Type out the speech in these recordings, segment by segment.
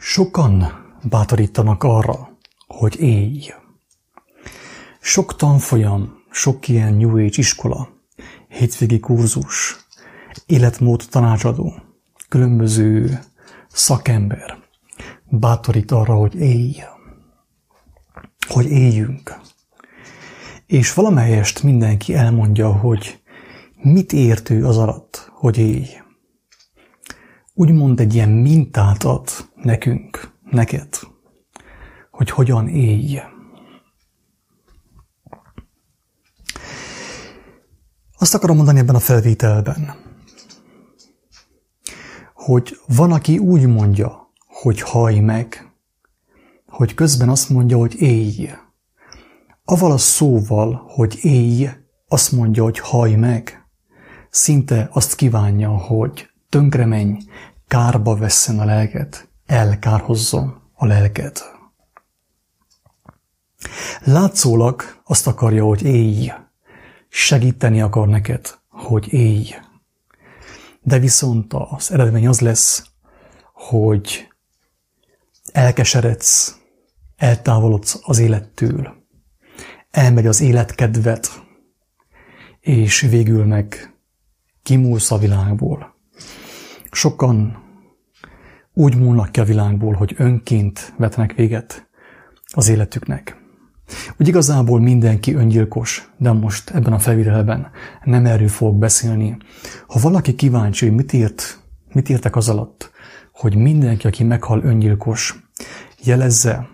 Sokan bátorítanak arra, hogy élj. Sok tanfolyam, sok ilyen New Age iskola, hétvégi kurzus, életmód tanácsadó, különböző szakember bátorít arra, hogy élj, hogy éljünk. És valamelyest mindenki elmondja, hogy mit értő az alatt, hogy élj úgymond egy ilyen mintát ad nekünk, neked, hogy hogyan élj. Azt akarom mondani ebben a felvételben, hogy van, aki úgy mondja, hogy haj meg, hogy közben azt mondja, hogy élj. Aval a szóval, hogy élj, azt mondja, hogy haj meg. Szinte azt kívánja, hogy tönkre menj, kárba vesszen a lelket, elkárhozzon a lelket. Látszólag azt akarja, hogy élj, segíteni akar neked, hogy élj. De viszont az eredmény az lesz, hogy elkeseredsz, eltávolodsz az élettől, elmegy az életkedvet, és végül meg kimúlsz a világból. Sokan úgy múlnak ki a világból, hogy önként vetnek véget az életüknek. Úgy igazából mindenki öngyilkos, de most ebben a felvételben nem erről fogok beszélni. Ha valaki kíváncsi, hogy mit írt, mit írtak az alatt, hogy mindenki, aki meghal öngyilkos, jelezze,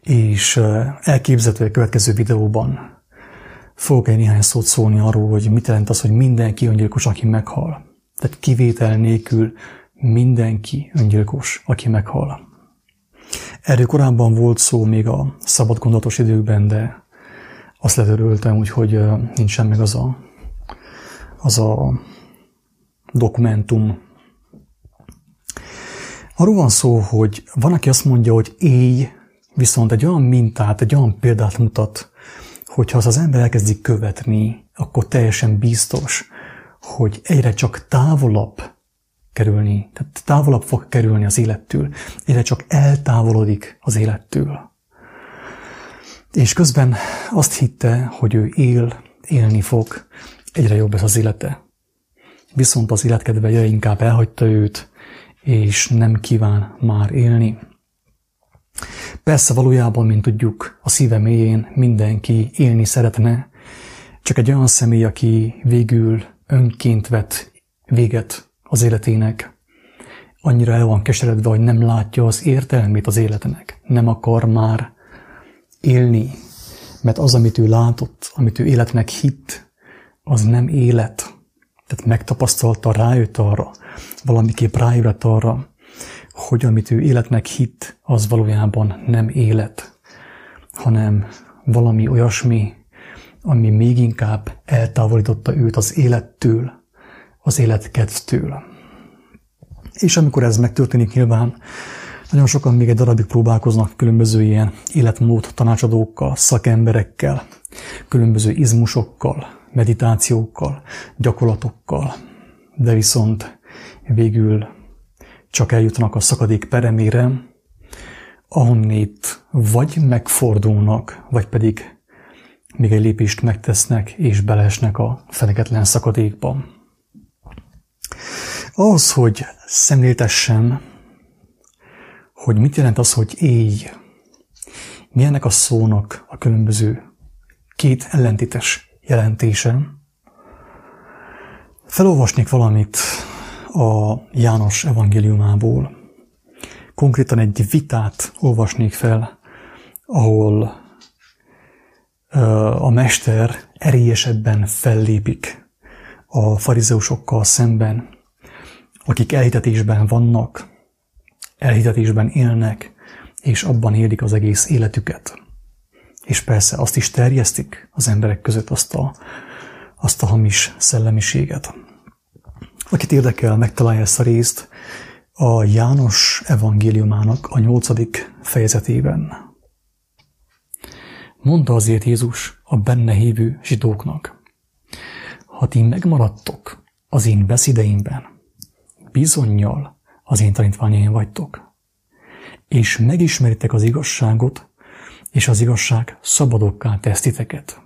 és elképzelhető, hogy a következő videóban fogok egy néhány szót szólni arról, hogy mit jelent az, hogy mindenki öngyilkos, aki meghal. Tehát kivétel nélkül mindenki öngyilkos, aki meghal. Erről korábban volt szó még a szabad gondolatos időkben, de azt letöröltem, úgyhogy nincsen meg az a, az a dokumentum. Arról van szó, hogy van, aki azt mondja, hogy éj, viszont egy olyan mintát, egy olyan példát mutat, hogyha az az ember elkezdik követni, akkor teljesen biztos, hogy egyre csak távolabb kerülni, tehát távolabb fog kerülni az élettől, egyre csak eltávolodik az élettől. És közben azt hitte, hogy ő él, élni fog, egyre jobb lesz az élete. Viszont az életkedve egyre inkább elhagyta őt, és nem kíván már élni. Persze valójában, mint tudjuk, a szíve mélyén mindenki élni szeretne, csak egy olyan személy, aki végül önként vet véget az életének. Annyira el van keseredve, hogy nem látja az értelmét az életnek. Nem akar már élni, mert az, amit ő látott, amit ő életnek hitt, az nem élet. Tehát megtapasztalta, rájött arra, valamiképp rájött arra, hogy amit ő életnek hitt, az valójában nem élet, hanem valami olyasmi, ami még inkább eltávolította őt az élettől, az életkedvtől. És amikor ez megtörténik nyilván, nagyon sokan még egy darabig próbálkoznak különböző ilyen életmód tanácsadókkal, szakemberekkel, különböző izmusokkal, meditációkkal, gyakorlatokkal, de viszont végül csak eljutnak a szakadék peremére, ahonnét vagy megfordulnak, vagy pedig még egy lépést megtesznek, és belesnek a feneketlen szakadékba. Ahhoz, hogy szemléltessen, hogy mit jelent az, hogy éj, milyennek a szónak a különböző két ellentétes jelentése, felolvasnék valamit a János evangéliumából. Konkrétan egy vitát olvasnék fel, ahol a mester erélyesebben fellépik a farizeusokkal szemben, akik elhitetésben vannak, elhitetésben élnek, és abban élik az egész életüket. És persze azt is terjesztik az emberek között azt a, azt a hamis szellemiséget. Akit érdekel, megtalálja ezt a részt a János evangéliumának a nyolcadik fejezetében. Mondta azért Jézus a benne hívő zsidóknak, ha ti megmaradtok az én beszédeimben, bizonyal az én tanítványaim vagytok. és megismeritek az igazságot, és az igazság szabadokká tesz titeket.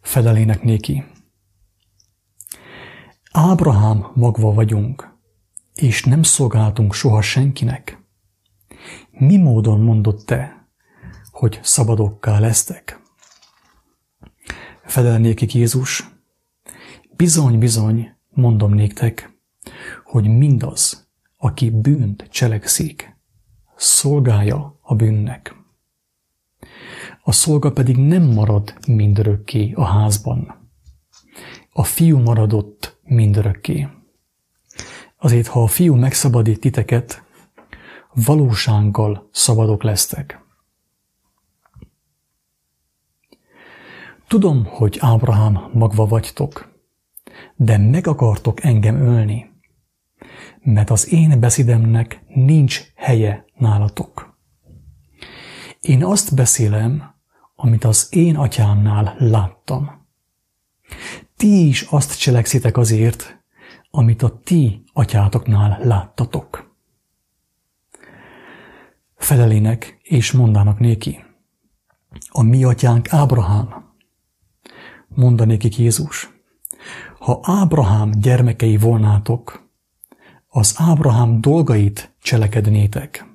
Felelének néki. Ábrahám magva vagyunk, és nem szolgáltunk soha senkinek. Mi módon mondott te, hogy szabadokká lesztek? Felelnékik Jézus, bizony, bizony, mondom néktek, hogy mindaz, aki bűnt cselekszik, szolgája a bűnnek. A szolga pedig nem marad mindörökké a házban. A fiú maradott mindörökké. Azért, ha a fiú megszabadít titeket, valósággal szabadok lesztek. Tudom, hogy Ábrahám magva vagytok, de meg akartok engem ölni, mert az én beszédemnek nincs helye nálatok. Én azt beszélem, amit az én atyámnál láttam. Ti is azt cselekszitek azért, amit a ti atyátoknál láttatok. Felelének és mondának néki. A mi atyánk Ábrahám. Mondanékik Jézus. Ha Ábrahám gyermekei volnátok, az Ábrahám dolgait cselekednétek.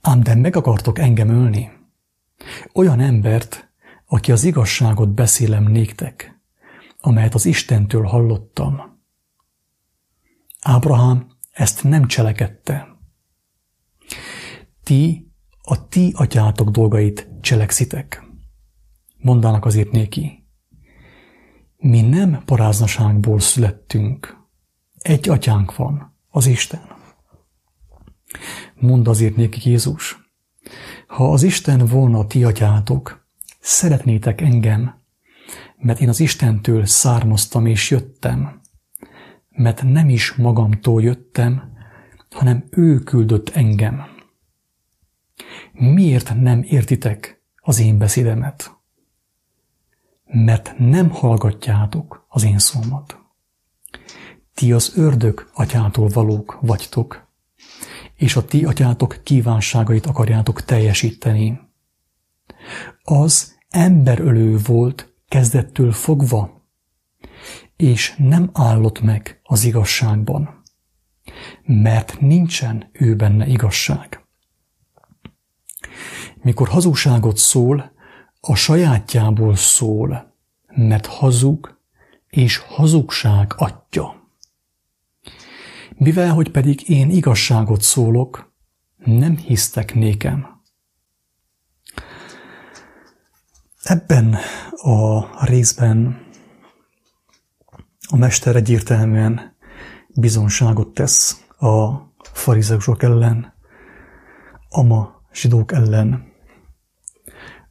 Ám de meg akartok engem ölni. Olyan embert, aki az igazságot beszélem néktek, amelyet az Istentől hallottam. Ábrahám ezt nem cselekedte. Ti a ti atyátok dolgait cselekszitek. Mondának azért néki. Mi nem paráznaságból születtünk, egy atyánk van, az Isten. Mond azért nékik Jézus, ha az Isten volna ti atyátok, szeretnétek engem, mert én az Istentől származtam és jöttem, mert nem is magamtól jöttem, hanem ő küldött engem. Miért nem értitek az én beszédemet? Mert nem hallgatjátok az én szómat. Ti az ördög atyától valók vagytok, és a ti atyátok kívánságait akarjátok teljesíteni. Az emberölő volt kezdettől fogva, és nem állott meg az igazságban, mert nincsen ő benne igazság. Mikor hazugságot szól, a sajátjából szól, mert hazug és hazugság atya. Mivel, hogy pedig én igazságot szólok, nem hisztek nékem. Ebben a részben a mester egyértelműen bizonságot tesz a farizeusok ellen, ama zsidók ellen,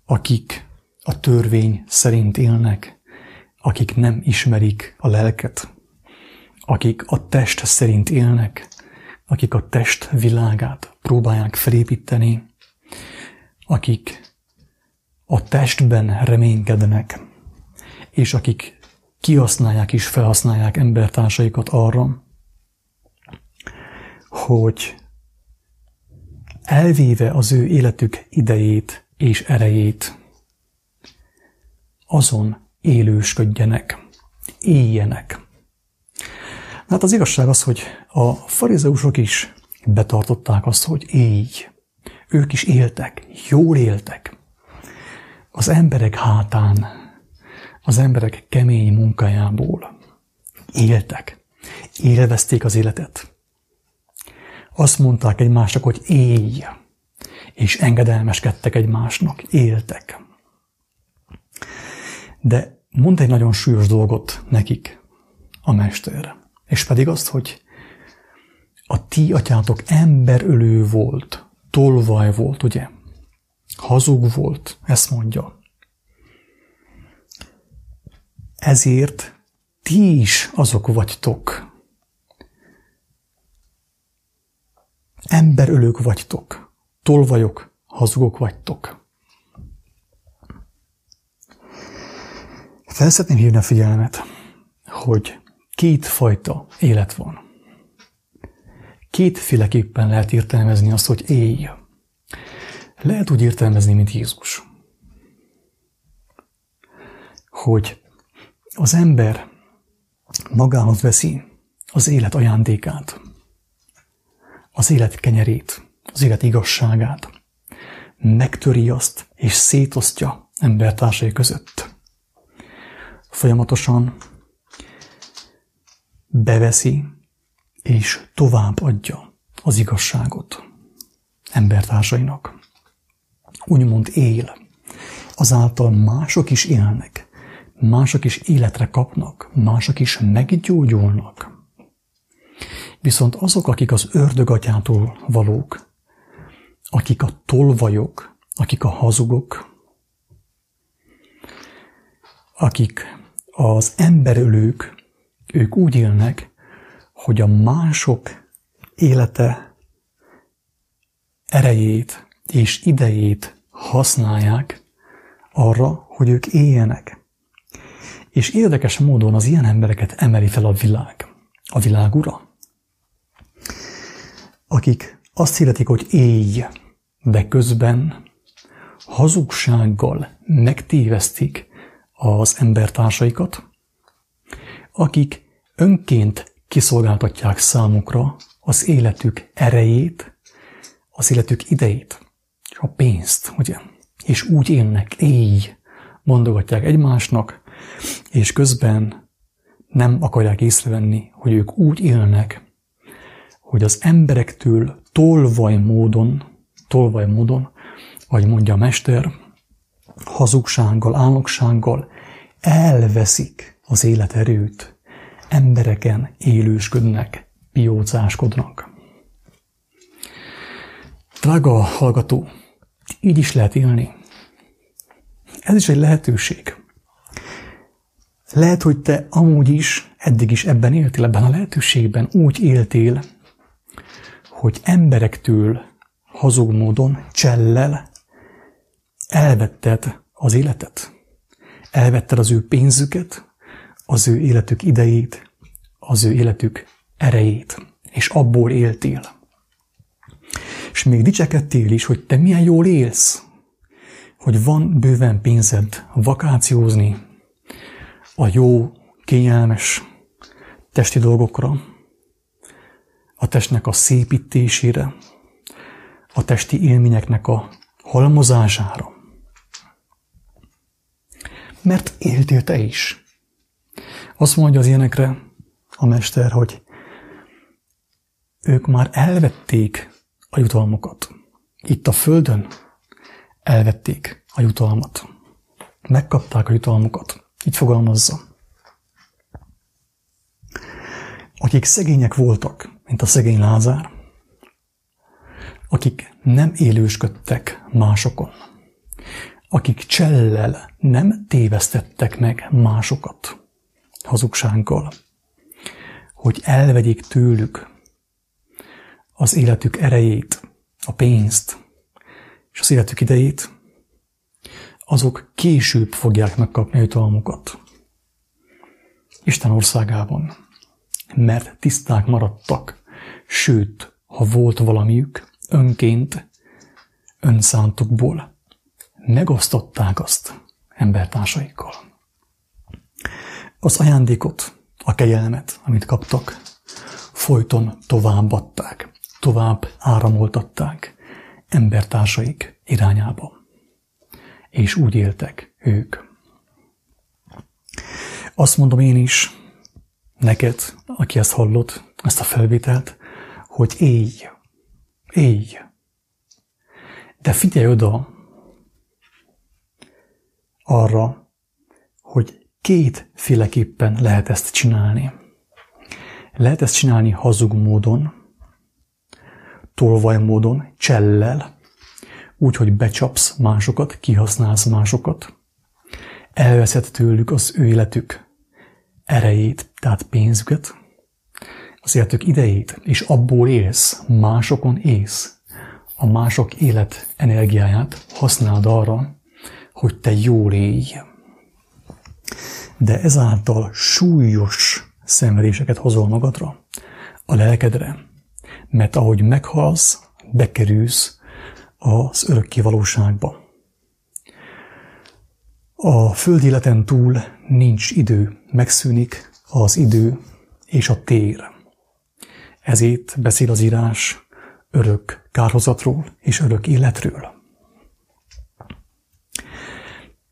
akik a törvény szerint élnek, akik nem ismerik a lelket, akik a test szerint élnek, akik a test világát próbálják felépíteni, akik a testben reménykednek, és akik kihasználják és felhasználják embertársaikat arra, hogy elvéve az ő életük idejét és erejét, azon élősködjenek, éljenek. Hát az igazság az, hogy a farizeusok is betartották azt, hogy így. Ők is éltek, jól éltek. Az emberek hátán, az emberek kemény munkájából éltek. Élvezték az életet. Azt mondták egymásnak, hogy élj, és engedelmeskedtek egymásnak, éltek. De mondta egy nagyon súlyos dolgot nekik a mester. És pedig azt, hogy a ti atyátok emberölő volt, tolvaj volt, ugye? Hazug volt, ezt mondja. Ezért ti is azok vagytok. Emberölők vagytok, tolvajok, hazugok vagytok. Fel szeretném hívni a figyelmet, hogy kétfajta élet van. kétféleképpen lehet értelmezni azt, hogy élj. Lehet úgy értelmezni, mint Jézus. Hogy az ember magához veszi az élet ajándékát, az élet kenyerét, az élet igazságát, megtöri azt és szétosztja embertársai között. Folyamatosan beveszi és tovább adja az igazságot embertársainak. Úgymond él. Azáltal mások is élnek, mások is életre kapnak, mások is meggyógyulnak. Viszont azok, akik az ördögatyától valók, akik a tolvajok, akik a hazugok, akik az emberölők, ők úgy élnek, hogy a mások élete erejét és idejét használják arra, hogy ők éljenek. És érdekes módon az ilyen embereket emeli fel a világ. A világ ura. Akik azt hirdetik, hogy élj, de közben hazugsággal megtévesztik az embertársaikat, akik önként kiszolgáltatják számukra az életük erejét, az életük idejét, és a pénzt, ugye? És úgy élnek, éj, mondogatják egymásnak, és közben nem akarják észrevenni, hogy ők úgy élnek, hogy az emberektől tolvaj módon, tolvaj módon, ahogy mondja a mester, hazugsággal, álnoksággal elveszik az életerőt, embereken élősködnek, piócáskodnak. Drága hallgató, így is lehet élni. Ez is egy lehetőség. Lehet, hogy te amúgy is, eddig is ebben éltél, ebben a lehetőségben úgy éltél, hogy emberektől hazug módon, csellel elvetted az életet. Elvetted az ő pénzüket, az ő életük idejét, az ő életük erejét, és abból éltél. És még dicsekedtél is, hogy te milyen jól élsz, hogy van bőven pénzed vakációzni, a jó, kényelmes testi dolgokra, a testnek a szépítésére, a testi élményeknek a halmozására. Mert éltél te is. Azt mondja az ilyenekre a mester, hogy ők már elvették a jutalmukat. Itt a földön elvették a jutalmat. Megkapták a jutalmukat. Így fogalmazza. Akik szegények voltak, mint a szegény Lázár, akik nem élősködtek másokon, akik csellel nem tévesztettek meg másokat hazugsággal, hogy elvegyék tőlük az életük erejét, a pénzt és az életük idejét, azok később fogják megkapni a jutalmukat. Isten országában. Mert tiszták maradtak, sőt, ha volt valamiük, önként, önszántokból megosztották azt embertársaikkal. Az ajándékot, a kegyelmet, amit kaptak, folyton továbbadták, tovább áramoltatták embertársaik irányába. És úgy éltek ők. Azt mondom én is, neked, aki ezt hallott, ezt a felvételt, hogy élj, élj. De figyelj oda arra, hogy kétféleképpen lehet ezt csinálni. Lehet ezt csinálni hazug módon, tolvaj módon, csellel, úgy, hogy becsapsz másokat, kihasználsz másokat, elveszed tőlük az ő életük erejét, tehát pénzüket, az életük idejét, és abból élsz, másokon élsz. A mások élet energiáját használd arra, hogy te jól élj. De ezáltal súlyos szenvedéseket hozol magadra, a lelkedre, mert ahogy meghalsz, bekerülsz az örökké valóságba. A föld életen túl nincs idő, megszűnik az idő és a tér. Ezért beszél az írás örök kárhozatról és örök életről.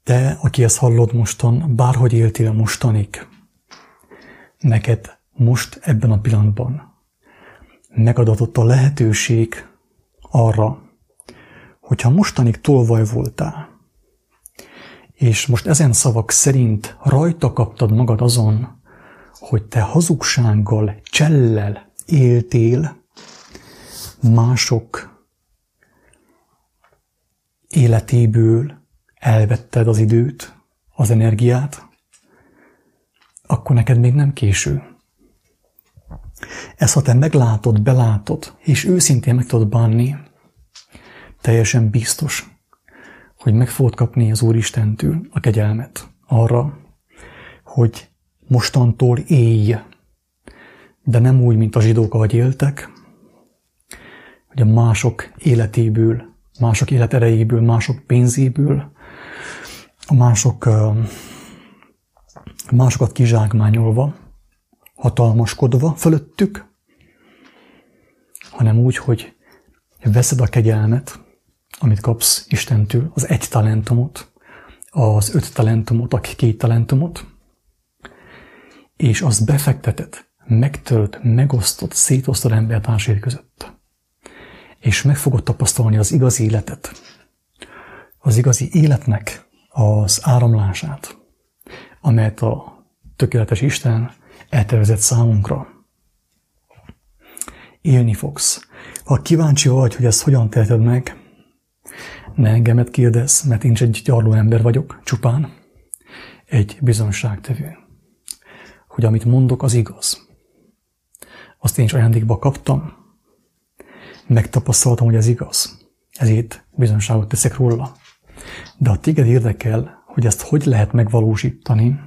Te, aki ezt hallod mostan, bárhogy éltél mostanig, neked most ebben a pillanatban megadatott a lehetőség arra, hogyha mostanig tolvaj voltál, és most ezen szavak szerint rajta kaptad magad azon, hogy te hazugsággal, csellel éltél mások életéből, elvetted az időt, az energiát, akkor neked még nem késő. Ezt, ha te meglátod, belátod, és őszintén meg tudod bánni, teljesen biztos, hogy meg fogod kapni az Úristentől a kegyelmet arra, hogy mostantól élj, de nem úgy, mint a zsidók, ahogy éltek, hogy a mások életéből, mások életerejéből, mások pénzéből, mások, másokat kizsákmányolva, hatalmaskodva fölöttük, hanem úgy, hogy veszed a kegyelmet, amit kapsz Istentől, az egy talentumot, az öt talentumot, a két talentumot, és azt befekteted, megtölt, megosztott, szétosztod embertársai között. És meg fogod tapasztalni az igazi életet. Az igazi életnek az áramlását, amelyet a tökéletes Isten eltervezett számunkra. Élni fogsz. Ha kíváncsi vagy, hogy ezt hogyan teheted meg, ne engemet kérdez, mert én egy gyarló ember vagyok, csupán egy bizonságtevő. Hogy amit mondok, az igaz. Azt én is ajándékba kaptam, megtapasztaltam, hogy ez igaz. Ezért bizonságot teszek róla. De ha téged érdekel, hogy ezt hogy lehet megvalósítani,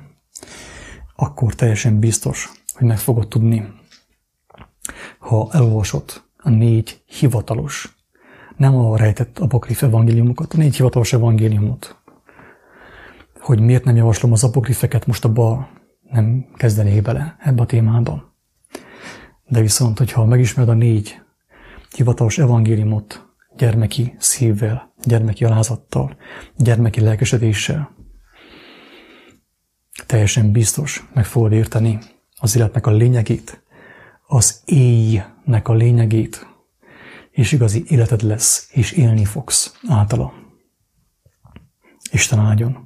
akkor teljesen biztos, hogy meg fogod tudni, ha elolvasod a négy hivatalos, nem a rejtett apokrif evangéliumokat, a négy hivatalos evangéliumot, hogy miért nem javaslom az apokrifeket, most abba nem kezdenék bele ebbe a témába. De viszont, hogyha megismered a négy hivatalos evangéliumot gyermeki szívvel, gyermeki alázattal, gyermeki lelkesedéssel, teljesen biztos meg fogod érteni az életnek a lényegét, az éjnek a lényegét, és igazi életed lesz, és élni fogsz általa. Isten áldjon!